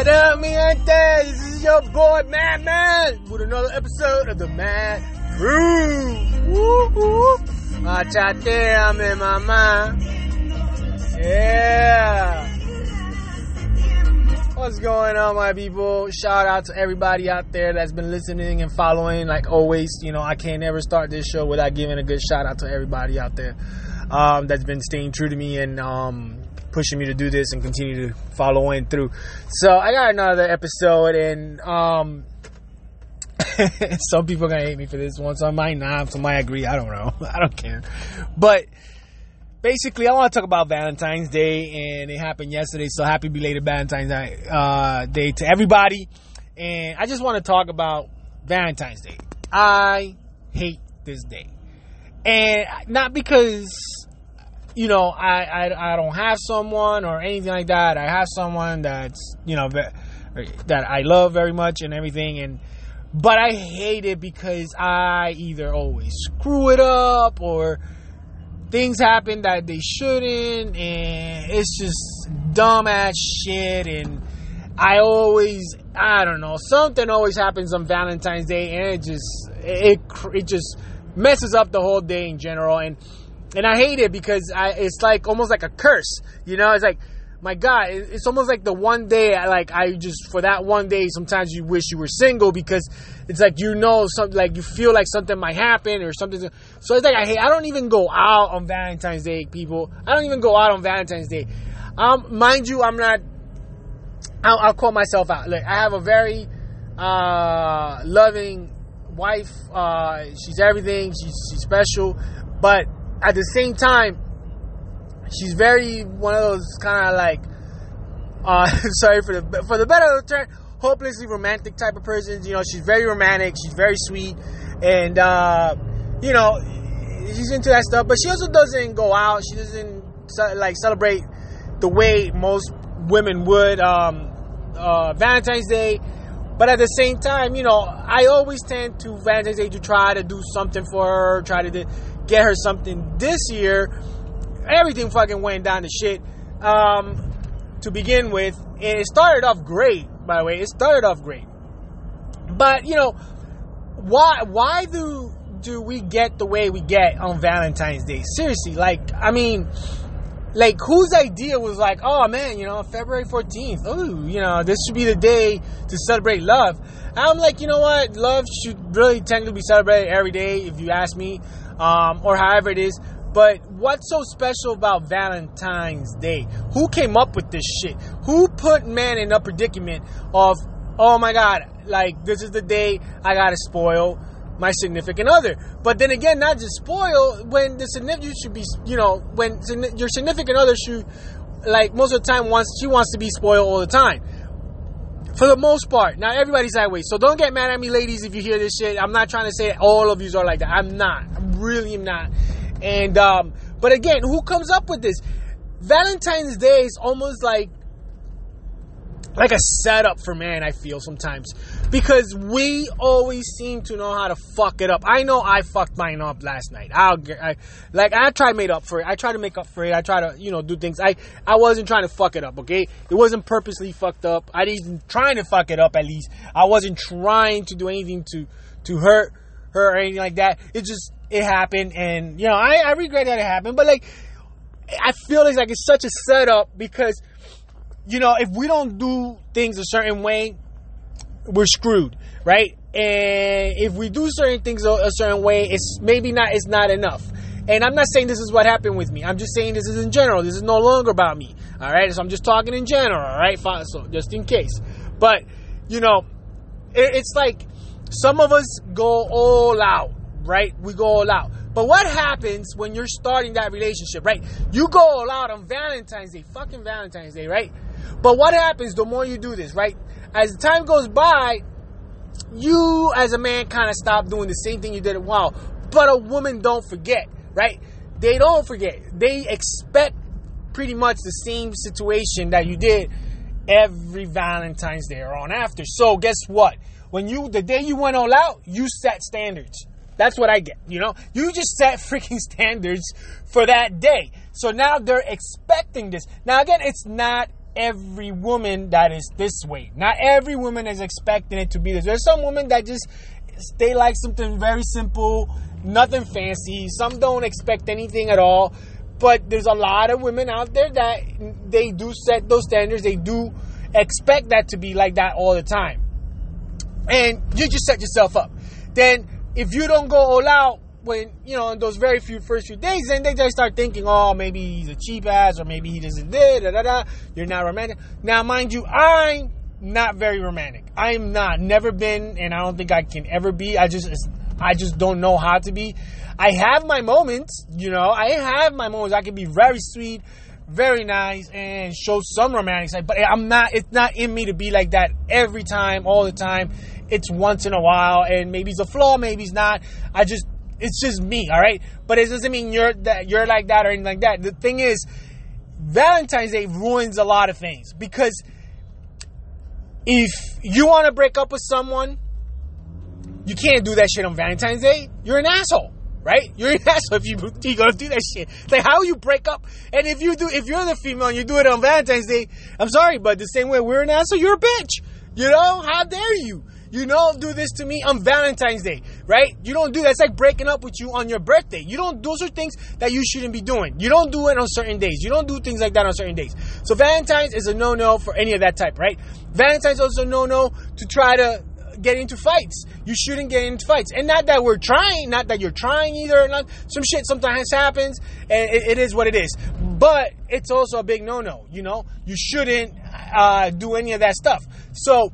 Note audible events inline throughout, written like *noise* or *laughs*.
What up, mi gente? This is your boy Madman with another episode of the Mad Crew. Woo woo. Machateame, mama. Yeah. What's going on, my people? Shout out to everybody out there that's been listening and following. Like always, you know, I can't ever start this show without giving a good shout out to everybody out there um, that's been staying true to me and um, pushing me to do this and continue to follow in through. So I got another episode, and um, *laughs* some people are gonna hate me for this one. Some might not. Some might agree. I don't know. *laughs* I don't care. But basically, I want to talk about Valentine's Day, and it happened yesterday. So happy belated Valentine's uh, Day to everybody. And I just want to talk about Valentine's Day. I hate this day, and not because you know I, I I don't have someone or anything like that. I have someone that's you know that I love very much and everything, and but I hate it because I either always screw it up or things happen that they shouldn't, and it's just dumb ass shit. And I always, I don't know, something always happens on Valentine's Day, and it just, it, it just messes up the whole day in general. And and I hate it because I, it's like almost like a curse, you know. It's like my God, it's almost like the one day, like I just for that one day, sometimes you wish you were single because it's like you know something, like you feel like something might happen or something. So it's like I hate. I don't even go out on Valentine's Day, people. I don't even go out on Valentine's Day. Um, mind you, I'm not. I'll, I'll call myself out. Like I have a very uh, loving wife. Uh, she's everything. She's she's special, but at the same time she's very one of those kind of like uh, *laughs* sorry for the for the better term hopelessly romantic type of person you know she's very romantic she's very sweet and uh, you know she's into that stuff but she also doesn't go out she doesn't like celebrate the way most women would um, uh, valentine's day but at the same time you know i always tend to valentine's day to try to do something for her try to get her something this year everything fucking went down to shit um, to begin with. And it started off great, by the way. It started off great. But, you know, why why do do we get the way we get on Valentine's Day? Seriously, like I mean like whose idea was like, oh man, you know, February 14th, oh, you know, this should be the day to celebrate love. I'm like, you know what, love should really technically be celebrated every day, if you ask me, um, or however it is. But what's so special about Valentine's Day? Who came up with this shit? Who put man in a predicament of, oh my god, like this is the day I gotta spoil my significant other. But then again, not just spoil when the significant should be, you know, when your significant other should, like most of the time, wants she wants to be spoiled all the time. For the most part, now everybody's that way. So don't get mad at me, ladies, if you hear this shit. I'm not trying to say all of you are like that. I'm not. I really am not. And um, but again, who comes up with this? Valentine's Day is almost like like a setup for man, I feel sometimes. Because we always seem to know how to fuck it up. I know I fucked mine up last night. I'll I, like I try to make up for it. I try to make up for it. I try to, you know, do things. I I wasn't trying to fuck it up, okay? It wasn't purposely fucked up. I didn't trying to fuck it up at least. I wasn't trying to do anything to to hurt her or anything like that. It just it happened, and you know I, I regret that it happened. But like I feel it's like it's such a setup because you know if we don't do things a certain way, we're screwed, right? And if we do certain things a, a certain way, it's maybe not it's not enough. And I'm not saying this is what happened with me. I'm just saying this is in general. This is no longer about me. All right. So I'm just talking in general. All right. So just in case. But you know, it, it's like some of us go all out, right? We go all out. But what happens when you're starting that relationship, right? You go all out on Valentine's Day, fucking Valentine's Day, right? But what happens the more you do this, right? As time goes by, you as a man kind of stop doing the same thing you did a while. But a woman don't forget, right? They don't forget. They expect pretty much the same situation that you did every Valentine's Day or on after. So guess what? When you the day you went all out, you set standards. That's what I get. You know, you just set *laughs* freaking standards for that day. So now they're expecting this. Now again, it's not every woman that is this way. Not every woman is expecting it to be this. There's some women that just they like something very simple, nothing fancy. Some don't expect anything at all. But there's a lot of women out there that they do set those standards. They do expect that to be like that all the time. And you just set yourself up. Then if you don't go all out when, you know, those very few first few days, then they just start thinking, oh, maybe he's a cheap ass or maybe he doesn't da da da da. You're not romantic. Now, mind you, I'm not very romantic. I'm not. Never been, and I don't think I can ever be. I just, I just don't know how to be. I have my moments, you know. I have my moments. I can be very sweet, very nice, and show some romantic side. But I'm not. It's not in me to be like that every time, all the time. It's once in a while, and maybe it's a flaw, maybe it's not. I just, it's just me, all right. But it doesn't mean you're that you're like that or anything like that. The thing is, Valentine's Day ruins a lot of things because if you want to break up with someone, you can't do that shit on Valentine's Day. You're an asshole, right? You're an *laughs* asshole if you you gonna do that shit. Like how you break up, and if you do, if you're the female and you do it on Valentine's Day, I'm sorry, but the same way we're an asshole, you're a bitch. You know how dare you? You don't do this to me on Valentine's Day, right? You don't do that. It's like breaking up with you on your birthday. You don't, those are things that you shouldn't be doing. You don't do it on certain days. You don't do things like that on certain days. So Valentine's is a no-no for any of that type, right? Valentine's also no-no to try to get into fights. You shouldn't get into fights. And not that we're trying, not that you're trying either. Not, some shit sometimes happens and it, it is what it is. But it's also a big no-no, you know? You shouldn't uh, do any of that stuff. So,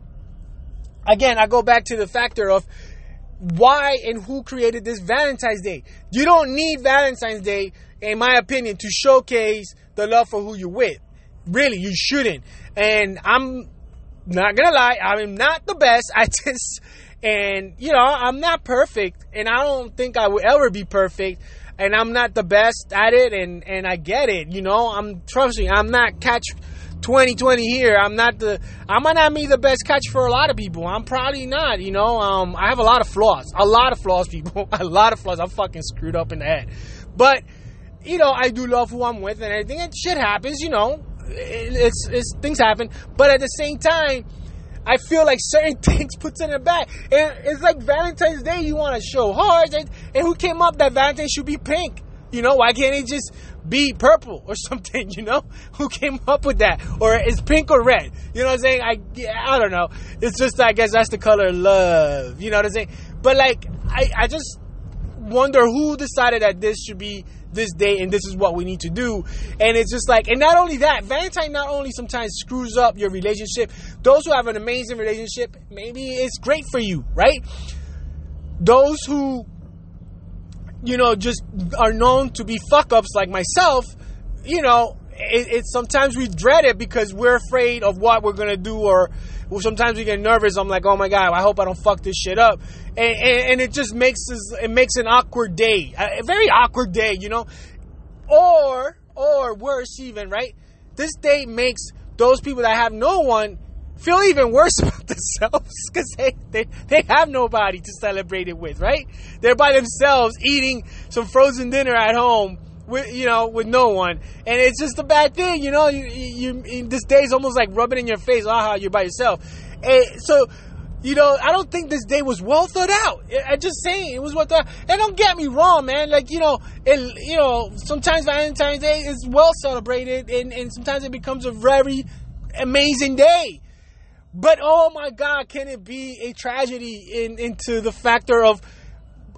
again, I go back to the factor of why and who created this Valentine's Day. You don't need Valentine's Day, in my opinion, to showcase the love for who you're with. Really, you shouldn't. And I'm not gonna lie, I'm not the best. *laughs* I just, and you know, I'm not perfect, and I don't think I will ever be perfect. And I'm not the best at it, and and I get it. You know, I'm trust me, I'm not catch 2020 here. I'm not the I might not be the best catch for a lot of people. I'm probably not, you know. Um I have a lot of flaws. A lot of flaws, *laughs* people. a lot of flaws. I'm fucking screwed up in the head. But you know, I do love who I'm with and everything. And shit happens, you know. It's, it's things happen. But at the same time, I feel like certain *laughs* things puts in the back. And it's like Valentine's Day, you want to show hearts. And, and who came up that Valentine should be pink? You know, why can't it just be purple or *laughs* something, you know? Who came up with that? Or is pink or red? You know what I'm saying? I, I don't know. It's just, I guess that's the color love. You know what I'm saying? But like, I, I just wonder who decided that this should be this day and this is what we need to do. And it's just like, and not only that, Valentine not only sometimes screws up your relationship, those who have an amazing relationship, maybe it's great for you, right? Those who, you know, just are known to be fuck ups like myself, you know, it, it, sometimes we dread it because we're afraid of what we're gonna do, or sometimes we get nervous. I'm like, oh my god, I hope I don't fuck this shit up, and, and, and it just makes us, it makes an awkward day, a very awkward day, you know, or or worse even, right? This day makes those people that have no one feel even worse *laughs* about themselves because they, they, they have nobody to celebrate it with, right? They're by themselves eating some frozen dinner at home with you know with no one, and it's just a bad thing. You know, you you, this day is almost like rubbing in your face. Aha, you're by yourself. And so. You know, I don't think this day was well thought out. I, I just saying it was well thought. And don't get me wrong, man. Like you know, it, you know, sometimes Valentine's Day is well celebrated, and, and sometimes it becomes a very amazing day. But oh my God, can it be a tragedy in, into the factor of,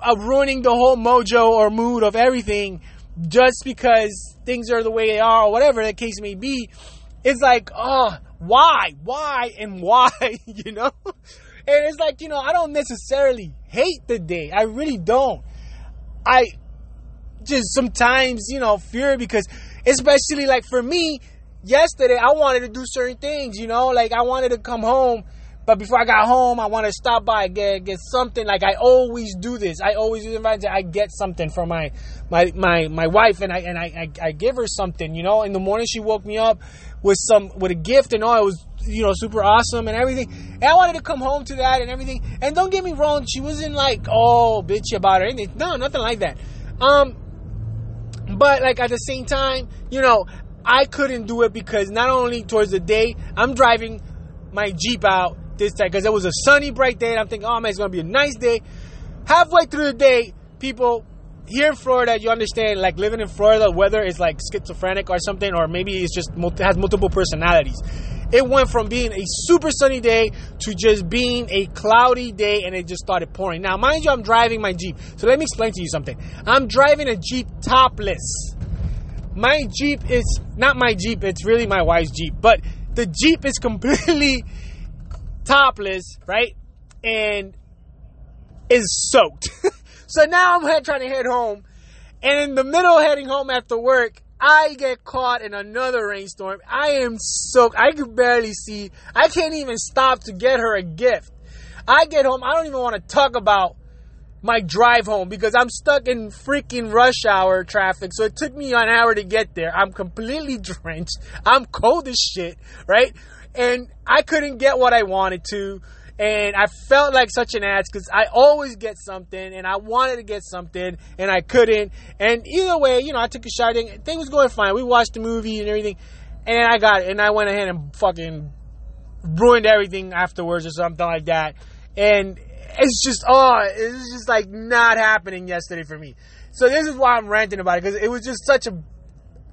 of ruining the whole mojo or mood of everything just because things are the way they are or whatever the case may be, it's like, oh, why, why, and why, *laughs* you know? And it's like, you know, I don't necessarily hate the day. I really don't. I just sometimes, you know, fear because, especially like for me, yesterday I wanted to do certain things, you know, like I wanted to come home but before I got home, I wanted to stop by get get something. Like I always do this. I always do this. I get something from my my my my wife, and I and I, I, I give her something. You know, in the morning she woke me up with some with a gift and all. It was you know super awesome and everything. And I wanted to come home to that and everything. And don't get me wrong, she wasn't like oh bitchy about it. No, nothing like that. Um, but like at the same time, you know, I couldn't do it because not only towards the day, I'm driving my Jeep out this time because it was a sunny, bright day. And I'm thinking, oh man, it's going to be a nice day. Halfway through the day, people here in Florida, you understand, like living in Florida, weather is like schizophrenic or something, or maybe it's just has multiple personalities. It went from being a super sunny day to just being a cloudy day, and it just started pouring. Now, mind you, I'm driving my Jeep, so let me explain to you something. I'm driving a Jeep topless. My Jeep is not my Jeep; it's really my wife's Jeep, but the Jeep is completely topless, right? And is soaked. *laughs* so now I'm trying to head home. And in the middle heading home after work, I get caught in another rainstorm. I am soaked. I can barely see. I can't even stop to get her a gift. I get home. I don't even want to talk about my drive home because I'm stuck in freaking rush hour traffic. So it took me an hour to get there. I'm completely *laughs* drenched. I'm cold as shit, right? And I couldn't get what I wanted to and I felt like such an ass because I always get something and I wanted to get something and I couldn't. And either way, you know, I took a shot and things was going fine. We watched the movie and everything, and I got it and I went ahead and fucking ruined everything afterwards or something like that. And it's just oh, it's just like not happening yesterday for me. So this is why I'm ranting about it because it was just such a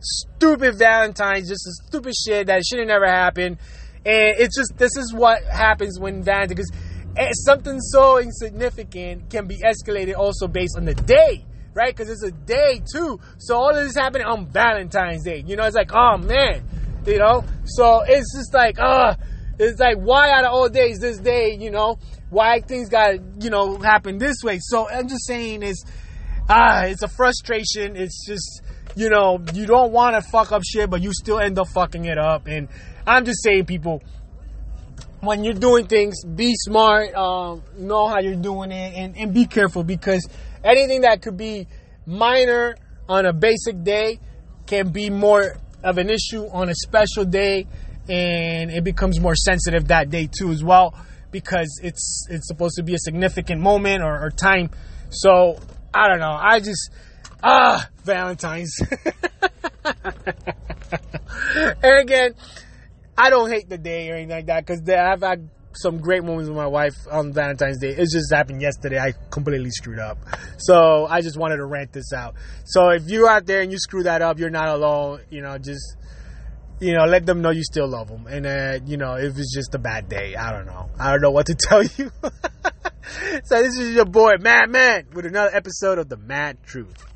stupid Valentine's, just a stupid shit that should have never happened. And it's just this is what happens when Valentine's because something so insignificant can be escalated also based on the day, right? Because it's a day too. So all of this happening on Valentine's Day. You know, it's like, oh man, you know. So it's just like, uh, it's like why out of all days this day, you know, why things got you know happen this way. So I'm just saying is, ah, it's a frustration. It's just you know you don't want to fuck up shit, but you still end up fucking it up and I'm just saying, people, when you're doing things, be smart, um, know how you're doing it, and, and be careful because anything that could be minor on a basic day can be more of an issue on a special day, and it becomes more sensitive that day too as well because it's it's supposed to be a significant moment or, or time. So I don't know. I just ah Valentine's. *laughs* and again, I don't hate the day or anything like that because I've had some great moments with my wife on Valentine's Day. It just happened yesterday. I completely screwed up. So I just wanted to rant this out. So if you're out there and you screw that up, you're not alone. You know, just, you know, let them know you still love them. And, uh, you know, if it's just a bad day, I don't know. I don't know what to *laughs* tell you. *laughs* so this is your boy, Mad Man, with another episode of The Mad Truth.